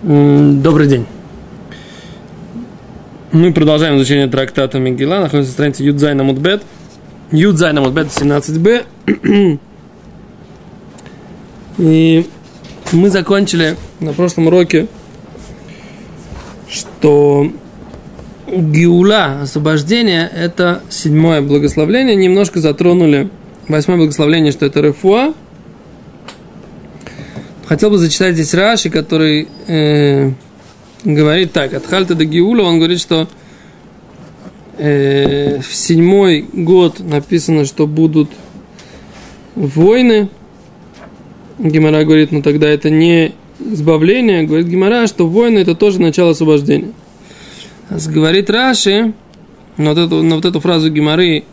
Добрый день. Мы продолжаем изучение трактата Мегила. Находимся на странице Юдзайна Мудбет. Юдзайна Мудбет 17b. И мы закончили на прошлом уроке, что גאולה, освобождение, это седьмое благословление. Немножко затронули восьмое благословление, что это רפואה – Хотел бы зачитать здесь Раши, который э, говорит так. От Хальта до Гиула он говорит, что э, в седьмой год написано, что будут войны. Гимара говорит, ну тогда это не избавление. Говорит Гимара, что войны это тоже начало освобождения. Говорит Раши, но вот эту, на вот эту фразу Гимары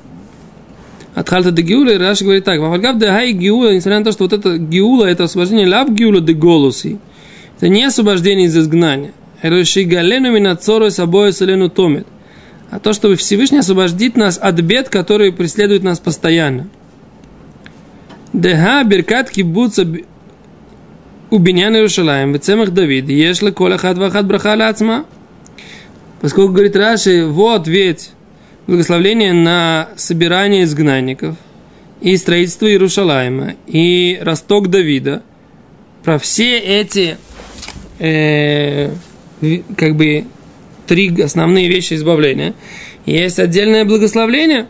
от Хальта де Гиула, и Раши говорит так, Вафальгав де Хай Гиула, несмотря на то, что вот это Гиула, это освобождение Лав Гиула де Голуси, это не освобождение из изгнания. Эроши Галену Минацору Сабою Солену Томит. А то, чтобы Всевышний освободит нас от бед, которые преследуют нас постоянно. Деха Беркат Кибуца у Беняна Иерушалаем, в цемах Давид, ешла кола хат вахат браха. Поскольку говорит Раши, вот ведь благословление на собирание изгнанников и строительство Иерушалайма и росток Давида. Про все эти э, как бы три основные вещи избавления. Есть отдельное благословление.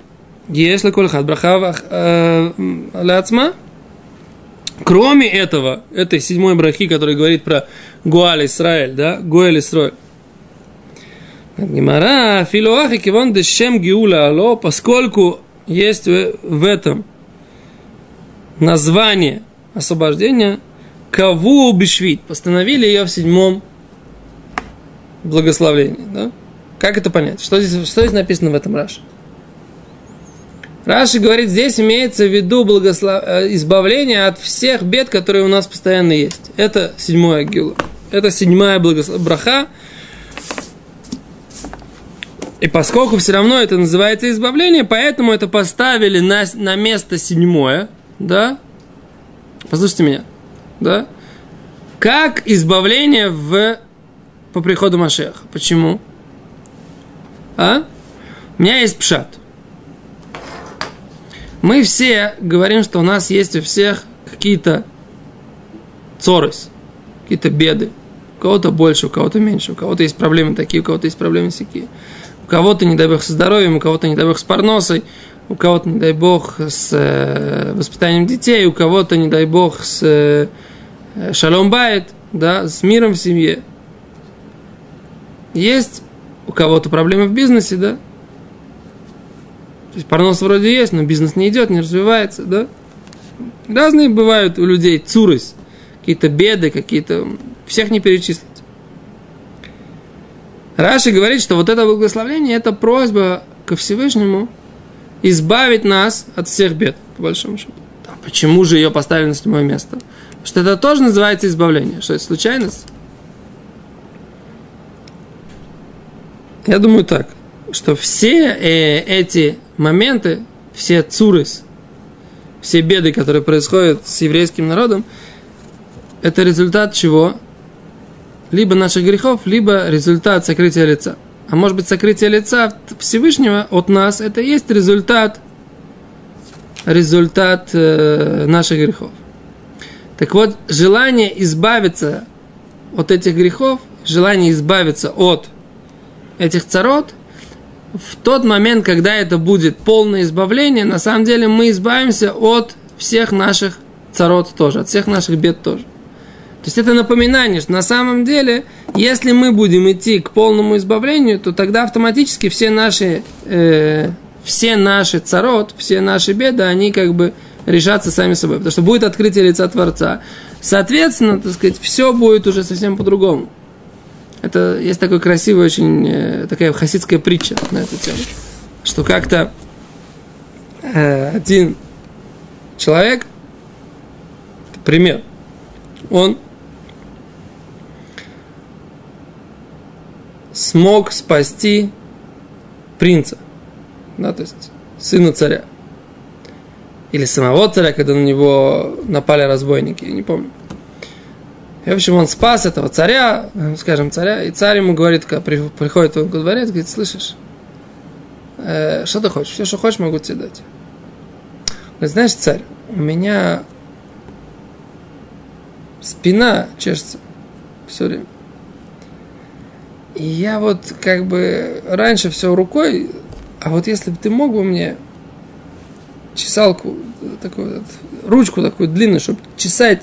Если кольхат брахава э, ляцма. Кроме этого, этой седьмой брахи, который говорит про Гуаль Исраэль, да, Гуэль Исраэль, Гимара, филуахи кивон дешем гиула ало, поскольку есть в этом название освобождения, каву бешвит, постановили ее в седьмом благословении. Да? Как это понять? Что здесь, что здесь написано в этом Раше? Раши говорит, здесь имеется в виду благослов... Э, избавление от всех бед, которые у нас постоянно есть. Это седьмое гилу. Это седьмая благослов... браха, и поскольку все равно это называется избавление, поэтому это поставили на, на место седьмое, да? Послушайте меня, да? Как избавление в, по приходу Машеха. Почему? А? У меня есть пшат. Мы все говорим, что у нас есть у всех какие-то цорыс, какие-то беды. У кого-то больше, у кого-то меньше, у кого-то есть проблемы такие, у кого-то есть проблемы такие. У кого-то, не дай бог, со здоровьем, у кого-то, не дай бог, с парносой, у кого-то, не дай бог, с э, воспитанием детей, у кого-то, не дай бог, с э, шалом байт, да, с миром в семье. Есть у кого-то проблемы в бизнесе, да. То есть парнос вроде есть, но бизнес не идет, не развивается, да. Разные бывают у людей цурыс, какие-то беды, какие-то... Всех не перечислить. Раши говорит, что вот это благословение – это просьба ко Всевышнему избавить нас от всех бед, по большому счету. А почему же ее поставили на седьмое место? Что это тоже называется избавление. Что это случайность? Я думаю так, что все э, эти моменты, все цурыс, все беды, которые происходят с еврейским народом, это результат чего? Либо наших грехов, либо результат сокрытия лица. А может быть, сокрытие лица Всевышнего от нас, это и есть результат, результат э, наших грехов. Так вот, желание избавиться от этих грехов, желание избавиться от этих царот, в тот момент, когда это будет полное избавление, на самом деле мы избавимся от всех наших царот тоже, от всех наших бед тоже. То есть это напоминание, что на самом деле, если мы будем идти к полному избавлению, то тогда автоматически все наши, э, все наши царот, все наши беды, они как бы решатся сами собой. Потому что будет открытие лица Творца. Соответственно, так сказать, все будет уже совсем по-другому. Это есть такой красивый, очень э, такая хасидская притча на эту тему. Что как-то э, один человек, пример, он смог спасти принца, да, то есть сына царя. Или самого царя, когда на него напали разбойники, я не помню. И, в общем, он спас этого царя, скажем, царя, и царь ему говорит, когда приходит он во дворец, говорит, слышишь, э, что ты хочешь? Все, что хочешь, могу тебе дать. Говорит, знаешь, царь, у меня спина чешется все время. И я вот как бы раньше все рукой, а вот если бы ты мог бы мне чесалку, такую, ручку такую длинную, чтобы чесать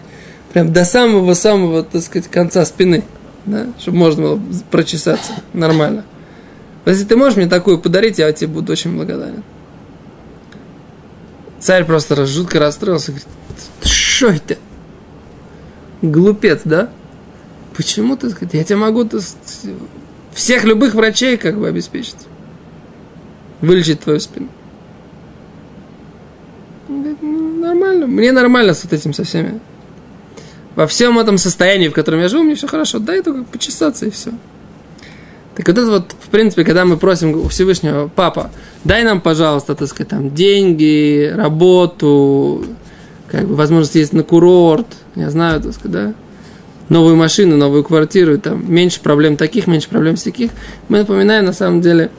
прям до самого-самого, так сказать, конца спины, да, чтобы можно было прочесаться нормально. Если ты можешь мне такую подарить, я тебе буду очень благодарен. Царь просто жутко расстроился, говорит, что это? Глупец, да? Почему ты, я тебе могу всех любых врачей как бы обеспечить. Вылечить твою спину. ну, нормально, мне нормально с вот этим со всеми во всем этом состоянии, в котором я живу, мне все хорошо. Дай только почесаться и все. Так вот это вот, в принципе, когда мы просим у Всевышнего, папа, дай нам, пожалуйста, так сказать, там, деньги, работу, как бы, возможность ездить на курорт, я знаю, так сказать, да, новую машину, новую квартиру, там, меньше проблем таких, меньше проблем всяких, мы напоминаем, на самом деле,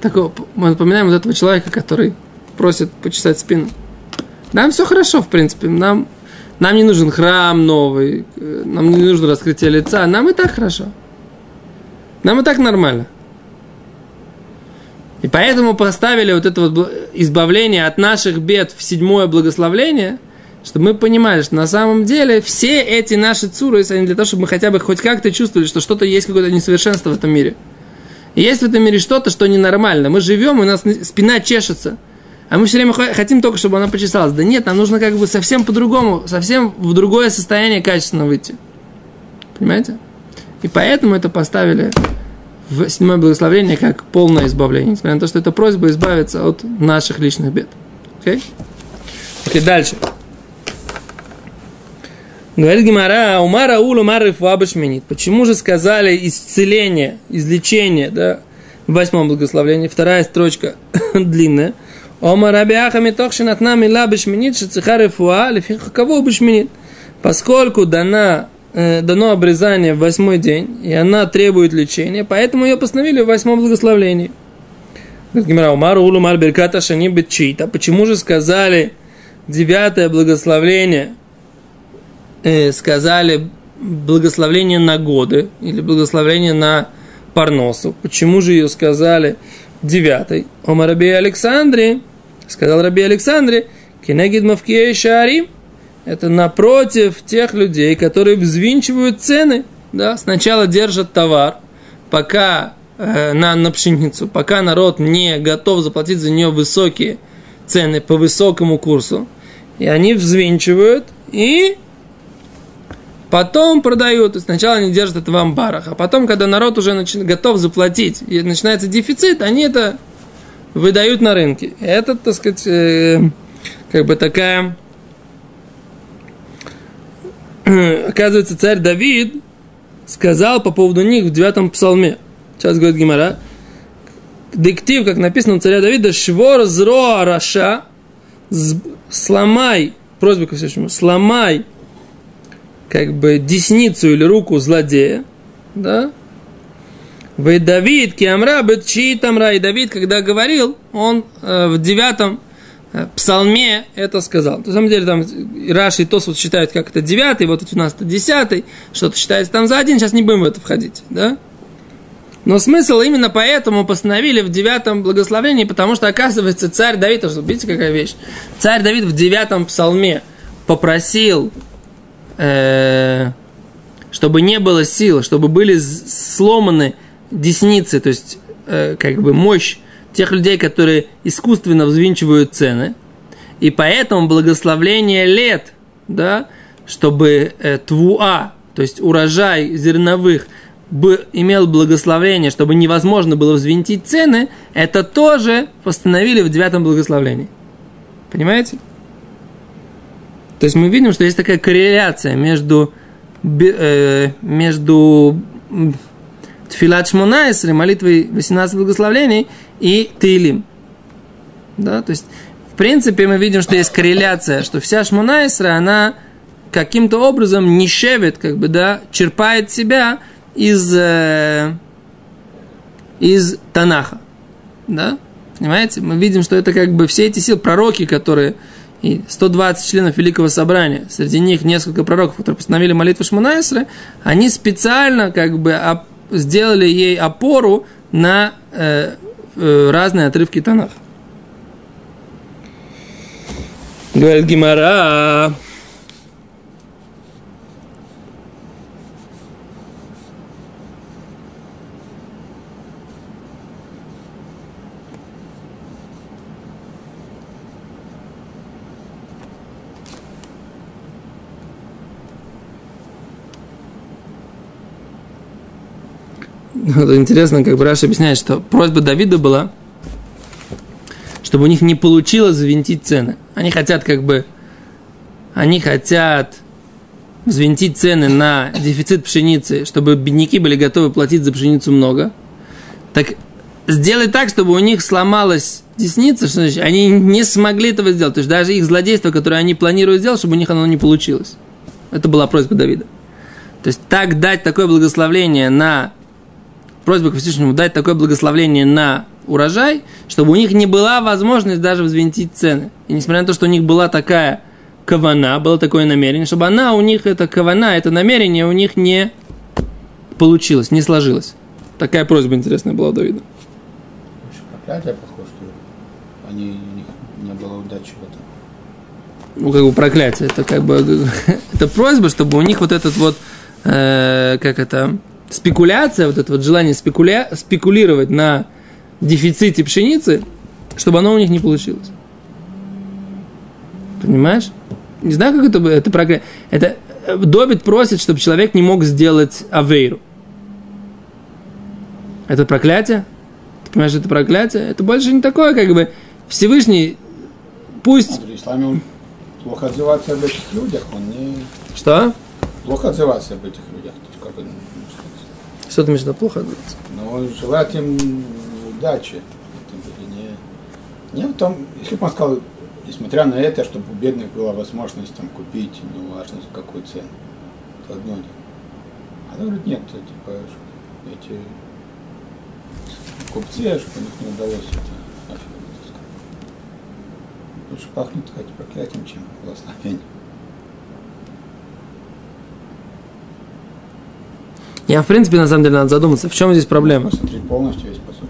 такого, мы напоминаем вот этого человека, который просит почесать спину. Нам все хорошо, в принципе, нам нам не нужен храм новый, нам не нужно раскрытие лица, нам и так хорошо. Нам и так нормально. И поэтому поставили вот это вот избавление от наших бед в седьмое благословление, чтобы мы понимали, что на самом деле все эти наши цуры, они для того, чтобы мы хотя бы хоть как-то чувствовали, что что-то есть, какое-то несовершенство в этом мире. Есть в этом мире что-то, что ненормально. Мы живем, у нас спина чешется – а мы все время хотим только, чтобы она почесалась. Да нет, нам нужно как бы совсем по-другому, совсем в другое состояние качественно выйти. Понимаете? И поэтому это поставили в седьмое благословение как полное избавление, несмотря на то, что это просьба избавиться от наших личных бед. Окей? Okay? Окей, okay, дальше. Говорит Гимара, умара улу мары фуабашминит. Почему же сказали исцеление, излечение, да, в восьмом благословении? Вторая строчка длинная. Ома Рабиаха Митохшин от нами ла бешминит, шициха рефуа, лефиха кого бешминит. Поскольку дана, э, дано обрезание в восьмой день, и она требует лечения, поэтому ее постановили в восьмом благословлении. Гимара Умар Улу Мар Берката Шани Бетчита. Почему же сказали девятое благословление, э, сказали благословление на годы или благословение на парносу? Почему же ее сказали девятый? Омар Раби Александре, Сказал Раби Александре, Кенегид Мавкия Шари, это напротив тех людей, которые взвинчивают цены. Да? Сначала держат товар, пока э, на, на пшеницу, пока народ не готов заплатить за нее высокие цены по высокому курсу. И они взвинчивают и потом продают. Сначала они держат это в амбарах, а потом, когда народ уже начи- готов заплатить и начинается дефицит, они это выдают на рынке. Это, так сказать, э, как бы такая... Оказывается, царь Давид сказал по поводу них в девятом псалме. Сейчас говорит Гимара. Диктив, как написано у царя Давида, Швор зро раша, сломай, просьба ко Всевышнему, сломай как бы десницу или руку злодея, да, вы Давид, Киамра, Бетчи Тамра. И Давид, когда говорил, он э, в девятом э, псалме это сказал. На самом деле, там Раши и Тосфот считают, как это девятый, вот у нас это десятый, что-то считается там за один, сейчас не будем в это входить, да? Но смысл именно поэтому постановили в девятом благословении, потому что, оказывается, царь Давид, видите, какая вещь? Царь Давид в девятом псалме попросил, э, чтобы не было сил, чтобы были сломаны десницы, то есть э, как бы мощь тех людей, которые искусственно взвинчивают цены. И поэтому благословление лет, да, чтобы э, твуа, то есть урожай зерновых, бы имел благословение, чтобы невозможно было взвинтить цены, это тоже постановили в девятом благословении. Понимаете? То есть мы видим, что есть такая корреляция между, э, между Тфилат Шмунайсры, молитвы 18 благословений и Тилим. Да, то есть, в принципе, мы видим, что есть корреляция, что вся Шмунайсра, она каким-то образом не шевет, как бы, да, черпает себя из, э, из Танаха. Да? Понимаете? Мы видим, что это как бы все эти силы, пророки, которые и 120 членов Великого Собрания, среди них несколько пророков, которые постановили молитву Шманаэсры, они специально как бы сделали ей опору на э, э, разные отрывки Танаха. Говорит Гимара. интересно, как бы Раша объясняет, что просьба Давида была, чтобы у них не получилось завинтить цены. Они хотят как бы, они хотят взвинтить цены на дефицит пшеницы, чтобы бедняки были готовы платить за пшеницу много. Так сделай так, чтобы у них сломалась десница, что значит, они не смогли этого сделать. То есть даже их злодейство, которое они планируют сделать, чтобы у них оно не получилось. Это была просьба Давида. То есть так дать такое благословление на просьба к Всевышнему дать такое благословение на урожай, чтобы у них не была возможность даже взвинтить цены. И несмотря на то, что у них была такая кавана, было такое намерение, чтобы она у них, это кавана, это намерение у них не получилось, не сложилось. Такая просьба интересная была у Давида. Проклятие похоже, что они, у них не было удачи в этом. Ну, как бы проклятие. Это как бы это просьба, чтобы у них вот этот вот, э, как это, спекуляция, вот это вот желание спекуля... спекулировать на дефиците пшеницы, чтобы оно у них не получилось. Понимаешь? Не знаю, как это, это проклятие. Это э, Добит просит, чтобы человек не мог сделать авейру. Это проклятие? Ты понимаешь, это проклятие? Это больше не такое, как бы Всевышний пусть... Смотри, исламе он плохо отзывается об этих людях, он не... Что? Плохо отзывается об этих людях. Что ты виду плохо? Ну, желать им удачи. Не, том, если бы он сказал, несмотря на это, чтобы у бедных была возможность там купить, не важно за какую цену. Это одно дело. А он говорит, нет, типа, эти купцы, чтобы у них не удалось это нафиг, Лучше пахнет, сказать, проклятием, чем благословением. Я, в принципе, на самом деле, надо задуматься, в чем здесь проблема. Посмотреть полностью весь посуд.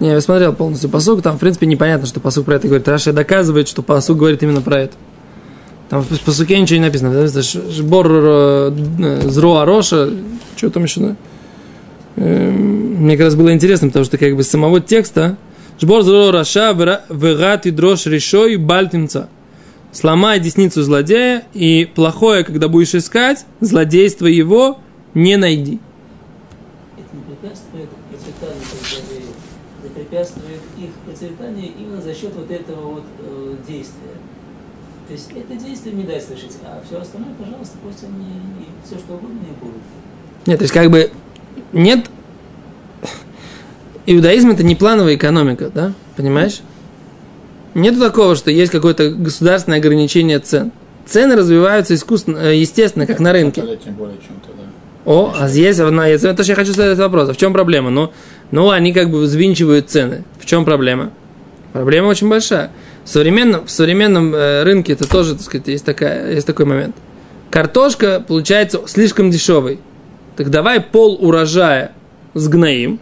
Не, я смотрел полностью посук, там, в принципе, непонятно, что посук про это говорит. Раша доказывает, что посук говорит именно про это. Там в посуке ничего не написано. Жбор э, зро ароша, что там еще? Эм, мне как раз было интересно, потому что как бы с самого текста Жбор зро раша вегат и дрожь решой бальтимца. Сломай десницу злодея, и плохое, когда будешь искать, злодейство его не найди. Это не препятствует процветанию это препятствует их процветанию именно за счет вот этого вот э, действия. То есть это действие не дай слышать, а все остальное, пожалуйста, пусть они и все что угодно и будут. Нет, то есть как бы нет... Иудаизм это не плановая экономика, да? Понимаешь? Нет такого, что есть какое-то государственное ограничение цен. Цены развиваются искусственно, э, естественно, как на рынке. Тем более чем-то, да. О, а здесь, одна, это же я хочу задать вопрос. А в чем проблема? Ну, ну, они как бы взвинчивают цены. В чем проблема? Проблема очень большая. В современном, в современном э, рынке это тоже, так сказать, есть, такая, есть такой момент. Картошка получается слишком дешевой. Так давай пол урожая сгноим,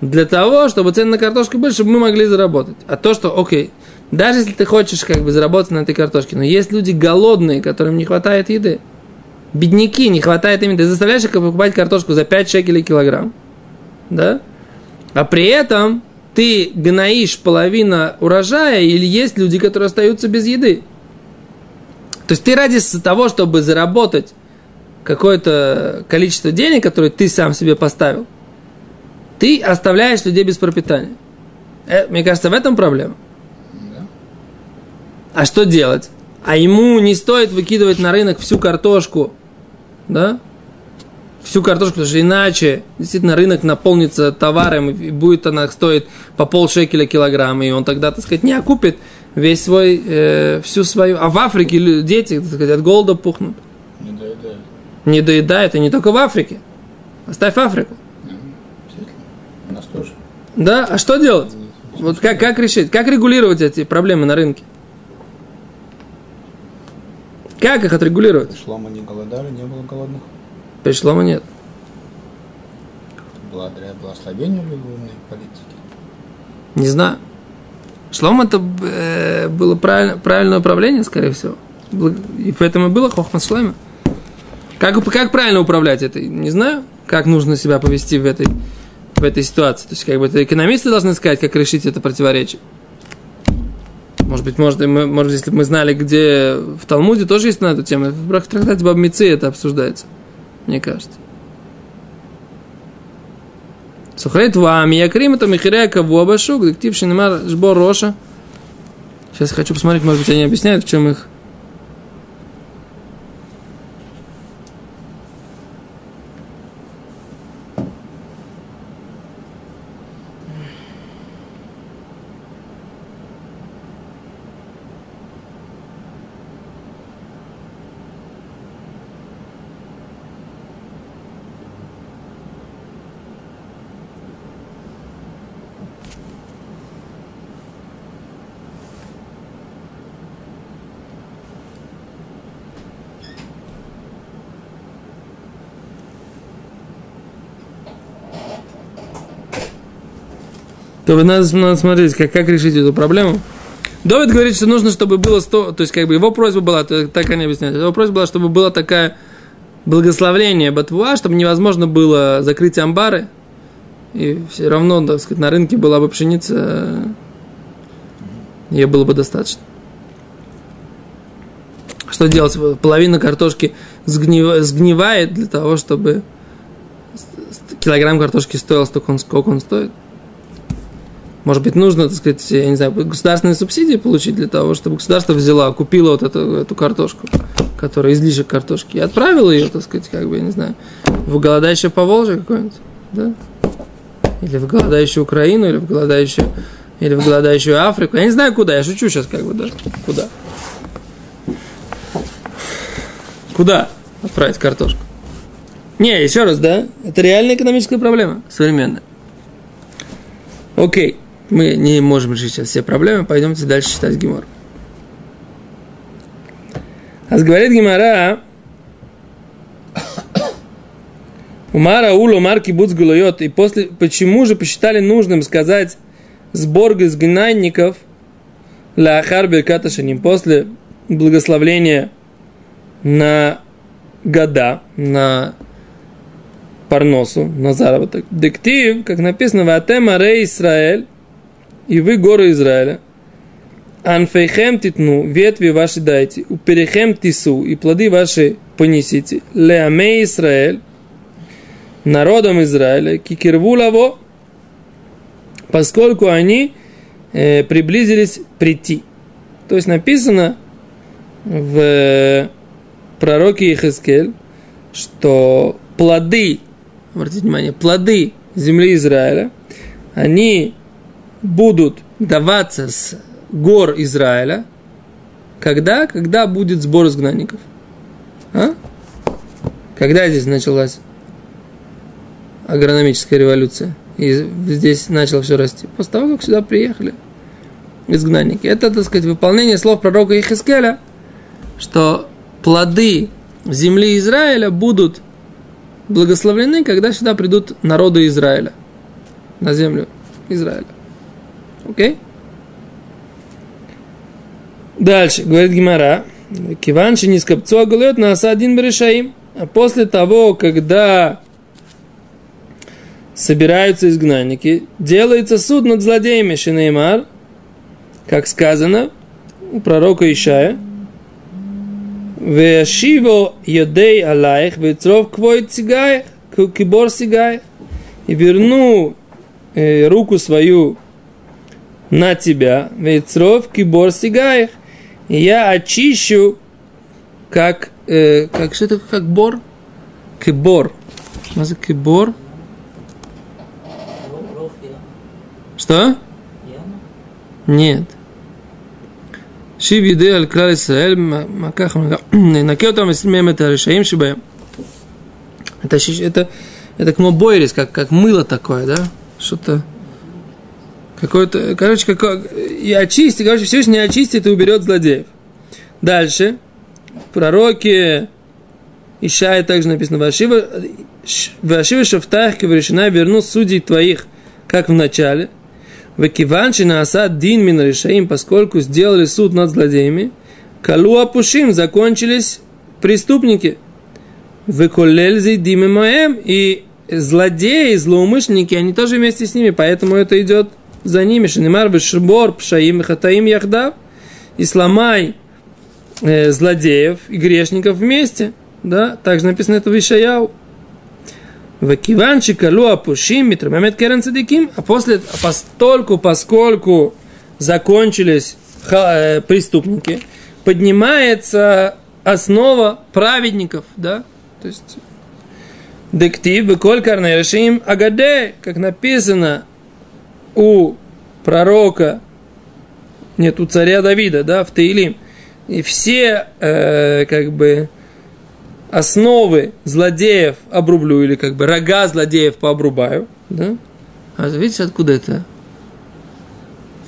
для того, чтобы цены на картошку были, чтобы мы могли заработать. А то, что, окей, даже если ты хочешь как бы заработать на этой картошке, но есть люди голодные, которым не хватает еды, бедняки, не хватает им, ты заставляешь их покупать картошку за 5 шекелей килограмм, да? А при этом ты гноишь половину урожая, или есть люди, которые остаются без еды. То есть ты ради того, чтобы заработать какое-то количество денег, которое ты сам себе поставил, ты оставляешь людей без пропитания. Э, мне кажется, в этом проблема. А что делать? А ему не стоит выкидывать на рынок всю картошку, да? Всю картошку, потому что иначе действительно рынок наполнится товаром, и будет она стоить по полшекеля килограмм, и он тогда, так сказать, не окупит весь свой, э, всю свою... А в Африке дети, так сказать, от голода пухнут. Не доедает. Не доедают, и не только в Африке. Оставь Африку. Ну. У нас тоже. Да, а что делать? Вот как, как решить, как регулировать эти проблемы на рынке? Как их отрегулировать? Шлома не голодали, не было голодных. Пришло мы нет. Благодаря благословению или умной политики. Не знаю. Шлом это э, было правильно, правильное управление, скорее всего. И в этом и было хохма шлема. Как, как правильно управлять этой? Не знаю. Как нужно себя повести в этой, в этой ситуации. То есть, как бы это экономисты должны сказать, как решить это противоречие. Может быть, может, мы, может, если бы мы знали, где в Талмуде тоже есть на эту тему. В трактате Бабмицы это обсуждается, мне кажется. Сухрейт вам, я крим это михиря кого башук, дектив шинемар жбор роша. Сейчас хочу посмотреть, может быть, они объясняют, в чем их. То надо, надо смотреть, как, как решить эту проблему. Довид говорит, что нужно, чтобы было 100, то есть как бы его просьба была, так они объясняют, его просьба была, чтобы было такая благословление Батвуа, чтобы невозможно было закрыть амбары, и все равно, так сказать, на рынке была бы пшеница, ее было бы достаточно. Что делать? Половина картошки сгнива- сгнивает для того, чтобы килограмм картошки стоил столько, он- сколько он стоит. Может быть, нужно, так сказать, я не знаю, государственные субсидии получить для того, чтобы государство взяло, купило вот эту, эту картошку, которая излишек картошки, и отправило ее, так сказать, как бы, я не знаю, в голодающее Поволжье какое-нибудь, да? Или в голодающую Украину, или в голодающую, или в голодающую Африку. Я не знаю, куда, я шучу сейчас, как бы, да? Куда? Куда отправить картошку? Не, еще раз, да? Это реальная экономическая проблема, современная. Окей, мы не можем решить сейчас все проблемы, пойдемте дальше читать Гимор. А говорит Гимара, Умара уло марки буцгулойот. И после, почему же посчитали нужным сказать сбор изгнанников ля ахар берката шаним после благословления на года, на парносу, на заработок. Дектив, как написано, ватема ре Израиль, и вы горы Израиля, анфейхем титну, ветви ваши дайте, уперехем тису, и плоды ваши понесите, леаме Израиль, народом Израиля, кикерву лаво, поскольку они э, приблизились прийти. То есть написано в пророке Ихискель, что плоды, обратите внимание, плоды земли Израиля, они будут даваться с гор Израиля, когда? Когда будет сбор изгнанников. А? Когда здесь началась агрономическая революция? И здесь начало все расти. После того, как сюда приехали изгнанники. Это, так сказать, выполнение слов пророка Ихискеля, что плоды земли Израиля будут благословлены, когда сюда придут народы Израиля на землю Израиля. Окей? Дальше, говорит Гимара, Киванши не скопцу оголет на один берешаим. А после того, когда собираются изгнанники, делается суд над злодеями Шинеймар, как сказано у пророка Ишая, Вешиво йодей алаих, ветров квой цигаих, кибор сигаих, и верну э, руку свою на тебя, вецров кибор сигаев, и я очищу, как, э, как что такое, как бор? Кибор. Что за кибор? Что? Нет. Шив еды аль клал Исраэль, маках, накел там мем это решаем шибаем. Это, это, это, это кмо как, как мыло такое, да? Что-то какое-то, короче, какое, и очисти, короче, Всевышний очистит и уберет злодеев. Дальше, в пророке Ишая также написано, «Вашива Вашива шафтах решена верну судей твоих, как в начале, Векиванши на асад дин мин решаим, поскольку сделали суд над злодеями, Калу апушим закончились преступники. Веколельзи диме моем, и злодеи, злоумышленники, они тоже вместе с ними, поэтому это идет за ними. Шинемар бешибор, пшаим, хатаим яхдав, и сломай э, злодеев и грешников вместе. Да, также написано это в Ишаяу. Вакиван шикалу апушим митрамамет керен цадиким. А после, постольку, поскольку закончились ха- э, преступники, поднимается основа праведников, да, то есть Дектив, Беколь Карнерешим Агаде, как написано у пророка, нет, у царя Давида, да, в Таилим. И все, э, как бы, основы злодеев обрублю, или как бы рога злодеев пообрубаю, да? А видишь, откуда это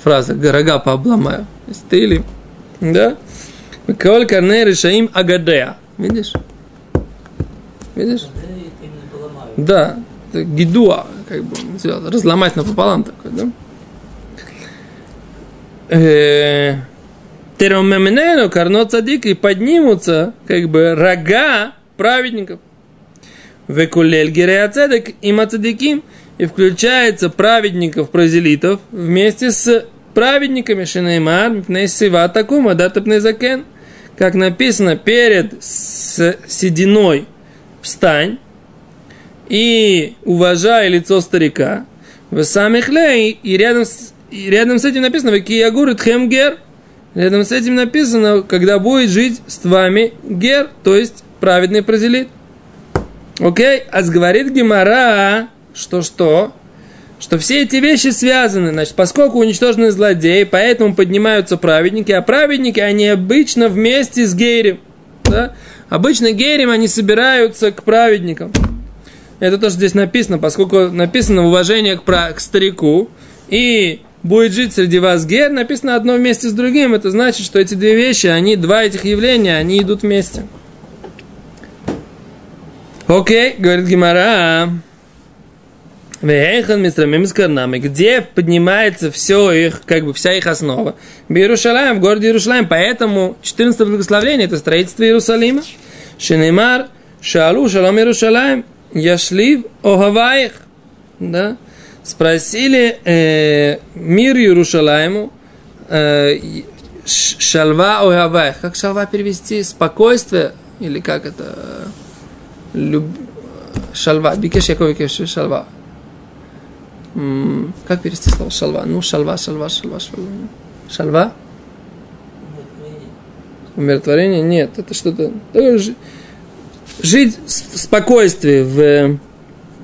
фраза «рога пообломаю»? Таилим, да? Коль карне решаим агадея. Видишь? Видишь? Да, это гидуа, как бы разломать напополам такой, да? Э, Теромемнену, карно цадик, и поднимутся, как бы, рога праведников. Векулель гиреацедек и мацадиким, и включается праведников, прозелитов, вместе с праведниками Шинеймар, Мпнейсива Такума, Датапнезакен, как написано, перед с- сединой встань, и уважай лицо старика, в самих лей, и рядом с, и рядом с этим написано, в Киягур Тхемгер, рядом с этим написано, когда будет жить с вами гер, то есть праведный прозелит. Окей, а говорит Гимара, что что? Что все эти вещи связаны, значит, поскольку уничтожены злодеи, поэтому поднимаются праведники, а праведники, они обычно вместе с гейрем. Да? Обычно гейрем они собираются к праведникам. Это тоже здесь написано, поскольку написано уважение к, пра- к старику, и будет жить среди вас гер, написано одно вместе с другим, это значит, что эти две вещи, они, два этих явления, они идут вместе. Окей, говорит Гимара. Вейхан мистрамим с карнами, где поднимается все их, как бы вся их основа. В Иерушалаем, в городе Иерушалаем. Поэтому 14 благословление это строительство Иерусалима. Шинеймар, Шалу, Шалом Иерушалаем, Яшлив, Огаваих. Да? Спросили э, мир Иерушалайму, э, Шалва Огаваих. Как шалва перевести? Спокойствие? Или как это? Люб... Шалва. Бикеш Яков Шалва. Как перевести слово шалва? Ну, шалва, шалва, шалва, шалва. Шалва? Умиротворение? Нет, это что-то... Жить в спокойствии, в... э,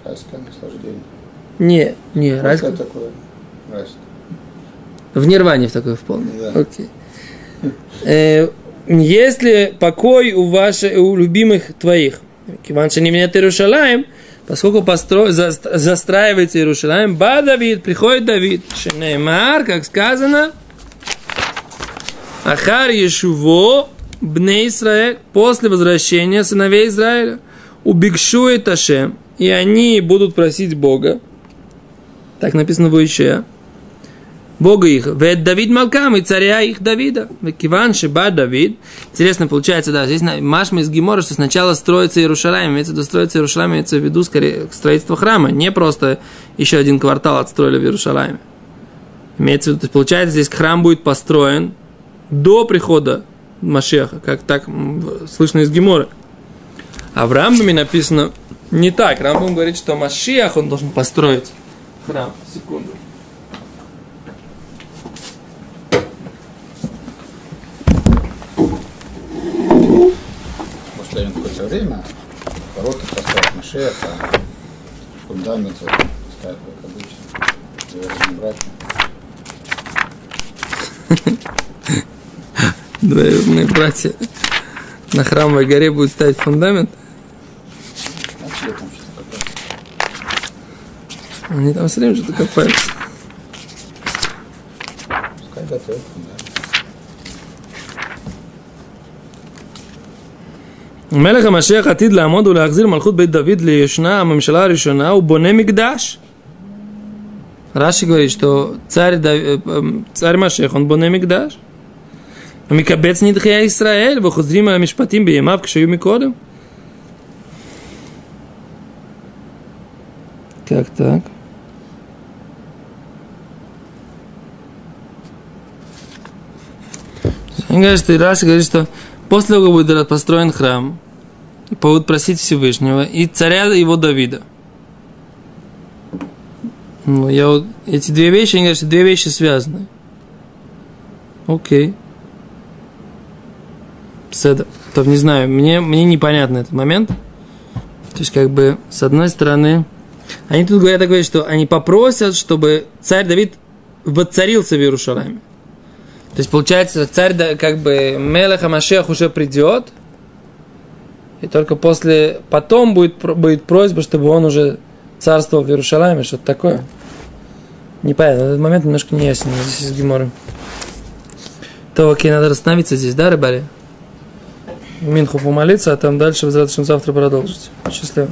Райское наслаждение. Не, не, это такое райское. В нирване в такой в полной. Да. Окей. Э, Если покой у ваших, у любимых твоих, Киванша не меняет Иерушалаем, поскольку постро... за- застраивается Иерушалаем, ба Давид, приходит Давид, Шенеймар, как сказано, Ахар Ешуво, Бне Израиль, после возвращения сыновей Израиля, убегшует Ашем, и они будут просить Бога, так написано в Ишея, Бога их, вет Давид Малкам и царя их Давида. Киван Шиба Давид. Интересно, получается, да, здесь Машма из Гемора, что сначала строится Иерушалаем, имеется в виду строится Иерушалаем, имеется в виду скорее строительство храма, не просто еще один квартал отстроили в Иерушалайме. Имеется в виду, получается, здесь храм будет построен до прихода Машеха, как так слышно из Гемора. А в Рамбаме написано не так. Рамбам говорит, что Машиах он должен построить храм. Секунду. Может, я какое-то время ворота поставить на шею, а фундамент вот ставят, как обычно. Братья. Двоюродные братья на храмовой горе будут ставить фундамент. Вообще там что-то копать. Они там все время что-то копаются. Пускай готовят, да. מלך המשיח עתיד לעמוד ולהחזיר מלכות בית דוד לישנה הממשלה הראשונה, הוא בונה מקדש. רש"י говорит, что царь, Дав- э, царь Машех, он בונה מקדש. ומקבץ נדחי ישראל וחוזרים על המשפטים בימיו כשהיו מקודם. Как так? Они говорят, что Раши говорит, что после того, как будет построен храм, будут просить Всевышнего и царя его Давида. Ну, я вот, эти две вещи, они говорят, что две вещи связаны. Окей. Седа. То не знаю, мне, мне непонятно этот момент. То есть, как бы, с одной стороны, они тут говорят такое, что они попросят, чтобы царь Давид воцарился в Иерушалайме. То есть, получается, царь, как бы, Мелеха Машех уже придет, и только после, потом будет, будет просьба, чтобы он уже царствовал в Иерушалайме, что-то такое. Непонятно, этот момент немножко не ясен здесь из Геморы. То, окей, надо остановиться здесь, да, рыбари? Минху помолиться, а там дальше, завтра продолжить. Счастливо.